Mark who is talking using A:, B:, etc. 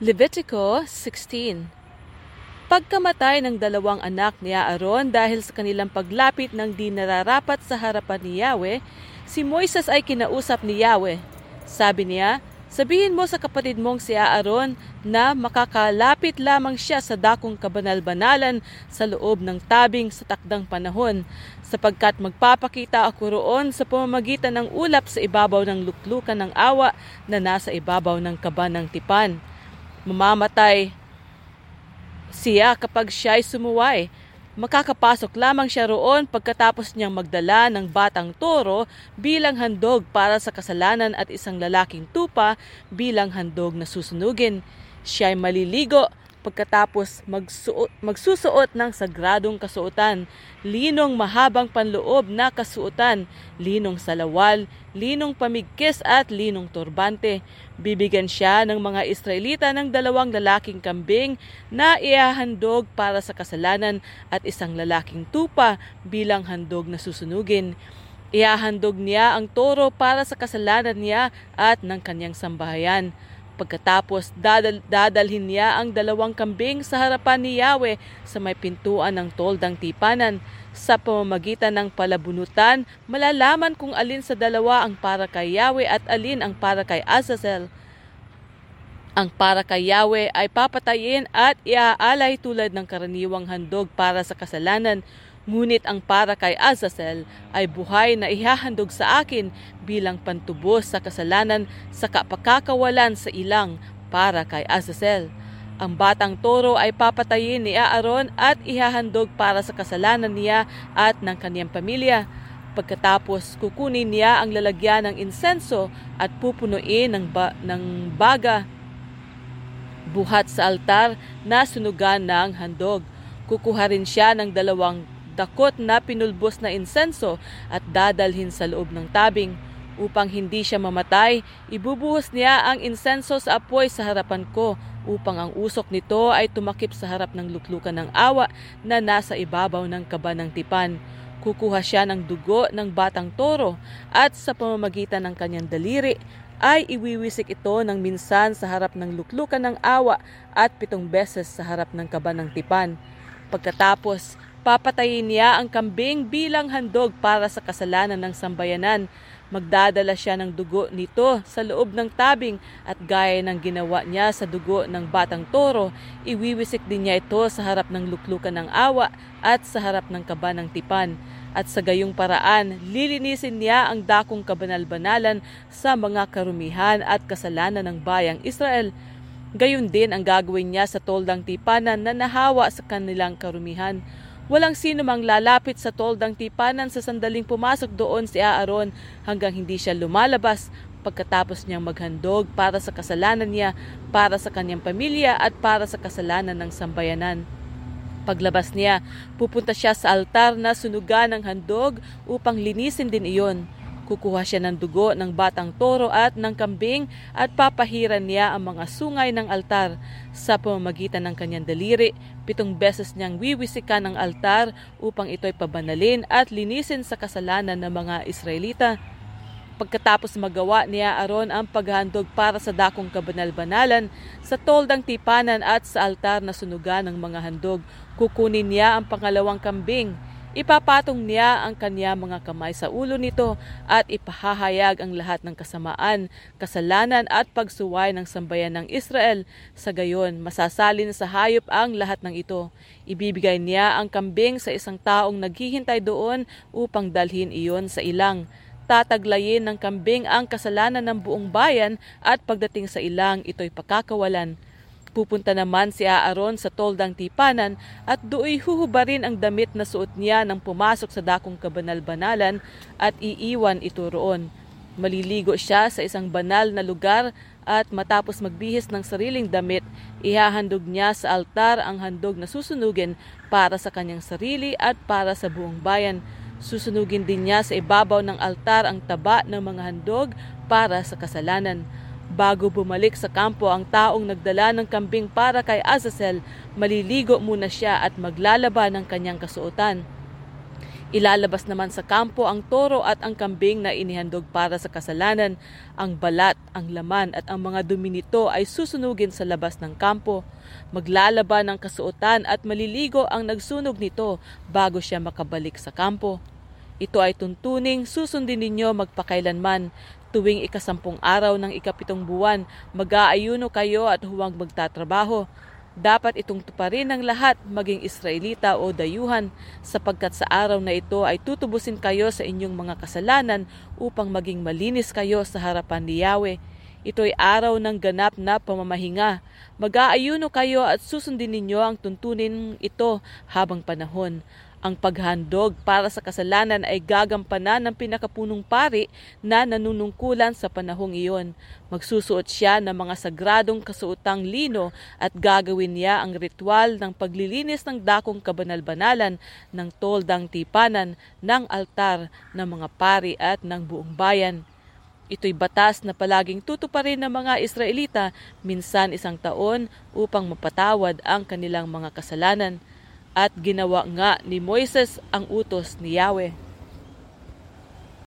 A: Levitico 16 Pagkamatay ng dalawang anak ni Aaron dahil sa kanilang paglapit ng di nararapat sa harapan ni Yahweh, si Moises ay kinausap ni Yahweh. Sabi niya, Sabihin mo sa kapatid mong si Aaron na makakalapit lamang siya sa dakong kabanal-banalan sa loob ng tabing sa takdang panahon, sapagkat magpapakita ako roon sa pamamagitan ng ulap sa ibabaw ng luklukan ng awa na nasa ibabaw ng kaban ng tipan Mamamatay siya kapag siya ay sumuway. Makakapasok lamang siya roon pagkatapos niyang magdala ng batang toro bilang handog para sa kasalanan at isang lalaking tupa bilang handog na susunugin. Siya ay maliligo pagkatapos magsuot, magsusuot ng sagradong kasuotan, linong mahabang panloob na kasuotan, linong salawal, linong pamigkis at linong turbante. Bibigyan siya ng mga Israelita ng dalawang lalaking kambing na iahandog para sa kasalanan at isang lalaking tupa bilang handog na susunugin. Iahandog niya ang toro para sa kasalanan niya at ng kanyang sambahayan Pagkatapos dadal, dadalhin niya ang dalawang kambing sa harapan ni Yahweh sa may pintuan ng toldang tipanan. Sa pamamagitan ng palabunutan, malalaman kung alin sa dalawa ang para kay Yahweh at alin ang para kay Azazel. Ang para kay Yahweh ay papatayin at iaalay tulad ng karaniwang handog para sa kasalanan Ngunit ang para kay Azazel ay buhay na ihahandog sa akin bilang pantubos sa kasalanan sa kapakakawalan sa ilang para kay Azazel. Ang batang toro ay papatayin ni Aaron at ihahandog para sa kasalanan niya at ng kaniyang pamilya. Pagkatapos kukunin niya ang lalagyan ng insenso at pupunuin ng, ba- ng baga buhat sa altar na sunugan ng handog. Kukuha rin siya ng dalawang dakot na pinulbos na insenso at dadalhin sa loob ng tabing. Upang hindi siya mamatay, ibubuhos niya ang insenso sa apoy sa harapan ko upang ang usok nito ay tumakip sa harap ng luklukan ng awa na nasa ibabaw ng kaba ng tipan. Kukuha siya ng dugo ng batang toro at sa pamamagitan ng kanyang daliri ay iwiwisik ito ng minsan sa harap ng luklukan ng awa at pitong beses sa harap ng kaba ng tipan. Pagkatapos, Papatayin niya ang kambing bilang handog para sa kasalanan ng sambayanan. Magdadala siya ng dugo nito sa loob ng tabing at gaya ng ginawa niya sa dugo ng batang toro, iwiwisik din niya ito sa harap ng luklukan ng awa at sa harap ng kaba ng tipan. At sa gayong paraan, lilinisin niya ang dakong kabanal-banalan sa mga karumihan at kasalanan ng bayang Israel. Gayon din ang gagawin niya sa toldang tipanan na nahawa sa kanilang karumihan Walang sino mang lalapit sa toldang tipanan sa sandaling pumasok doon si Aaron hanggang hindi siya lumalabas pagkatapos niyang maghandog para sa kasalanan niya, para sa kanyang pamilya at para sa kasalanan ng sambayanan. Paglabas niya, pupunta siya sa altar na sunugan ng handog upang linisin din iyon. Kukuha siya ng dugo ng batang toro at ng kambing at papahiran niya ang mga sungay ng altar sa pamamagitan ng kanyang daliri. Pitong beses niyang wiwisikan ang altar upang ito'y pabanalin at linisin sa kasalanan ng mga Israelita. Pagkatapos magawa niya Aaron ang paghahandog para sa dakong kabanal-banalan sa toldang tipanan at sa altar na sunugan ng mga handog, kukunin niya ang pangalawang kambing Ipapatong niya ang kanya mga kamay sa ulo nito at ipahahayag ang lahat ng kasamaan, kasalanan at pagsuway ng sambayan ng Israel. Sa gayon, masasalin sa hayop ang lahat ng ito. Ibibigay niya ang kambing sa isang taong naghihintay doon upang dalhin iyon sa ilang tataglayin ng kambing ang kasalanan ng buong bayan at pagdating sa ilang ito'y pakakawalan. Pupunta naman si Aaron sa toldang tipanan at do'y huhubarin ang damit na suot niya nang pumasok sa dakong kabanal-banalan at iiwan ito roon. Maliligo siya sa isang banal na lugar at matapos magbihis ng sariling damit, ihahandog niya sa altar ang handog na susunugin para sa kanyang sarili at para sa buong bayan. Susunugin din niya sa ibabaw ng altar ang taba ng mga handog para sa kasalanan. Bago bumalik sa kampo ang taong nagdala ng kambing para kay Azazel, maliligo muna siya at maglalaba ng kanyang kasuotan. Ilalabas naman sa kampo ang toro at ang kambing na inihandog para sa kasalanan. Ang balat, ang laman at ang mga dumi nito ay susunugin sa labas ng kampo. Maglalaba ng kasuotan at maliligo ang nagsunog nito bago siya makabalik sa kampo. Ito ay tuntuning susundin ninyo magpakailanman. Tuwing ikasampung araw ng ikapitong buwan, mag-aayuno kayo at huwag magtatrabaho dapat itong tuparin ng lahat maging Israelita o dayuhan sapagkat sa araw na ito ay tutubusin kayo sa inyong mga kasalanan upang maging malinis kayo sa harapan ni Yahweh. Ito ay araw ng ganap na pamamahinga. Mag-aayuno kayo at susundin ninyo ang tuntunin ito habang panahon. Ang paghandog para sa kasalanan ay gagampanan ng pinakapunong pari na nanunungkulan sa panahong iyon. Magsusuot siya ng mga sagradong kasuotang lino at gagawin niya ang ritual ng paglilinis ng dakong kabanal-banalan ng toldang tipanan ng altar ng mga pari at ng buong bayan. Ito'y batas na palaging tutuparin ng mga Israelita minsan isang taon upang mapatawad ang kanilang mga kasalanan at ginawa nga ni Moises ang utos ni Yahweh.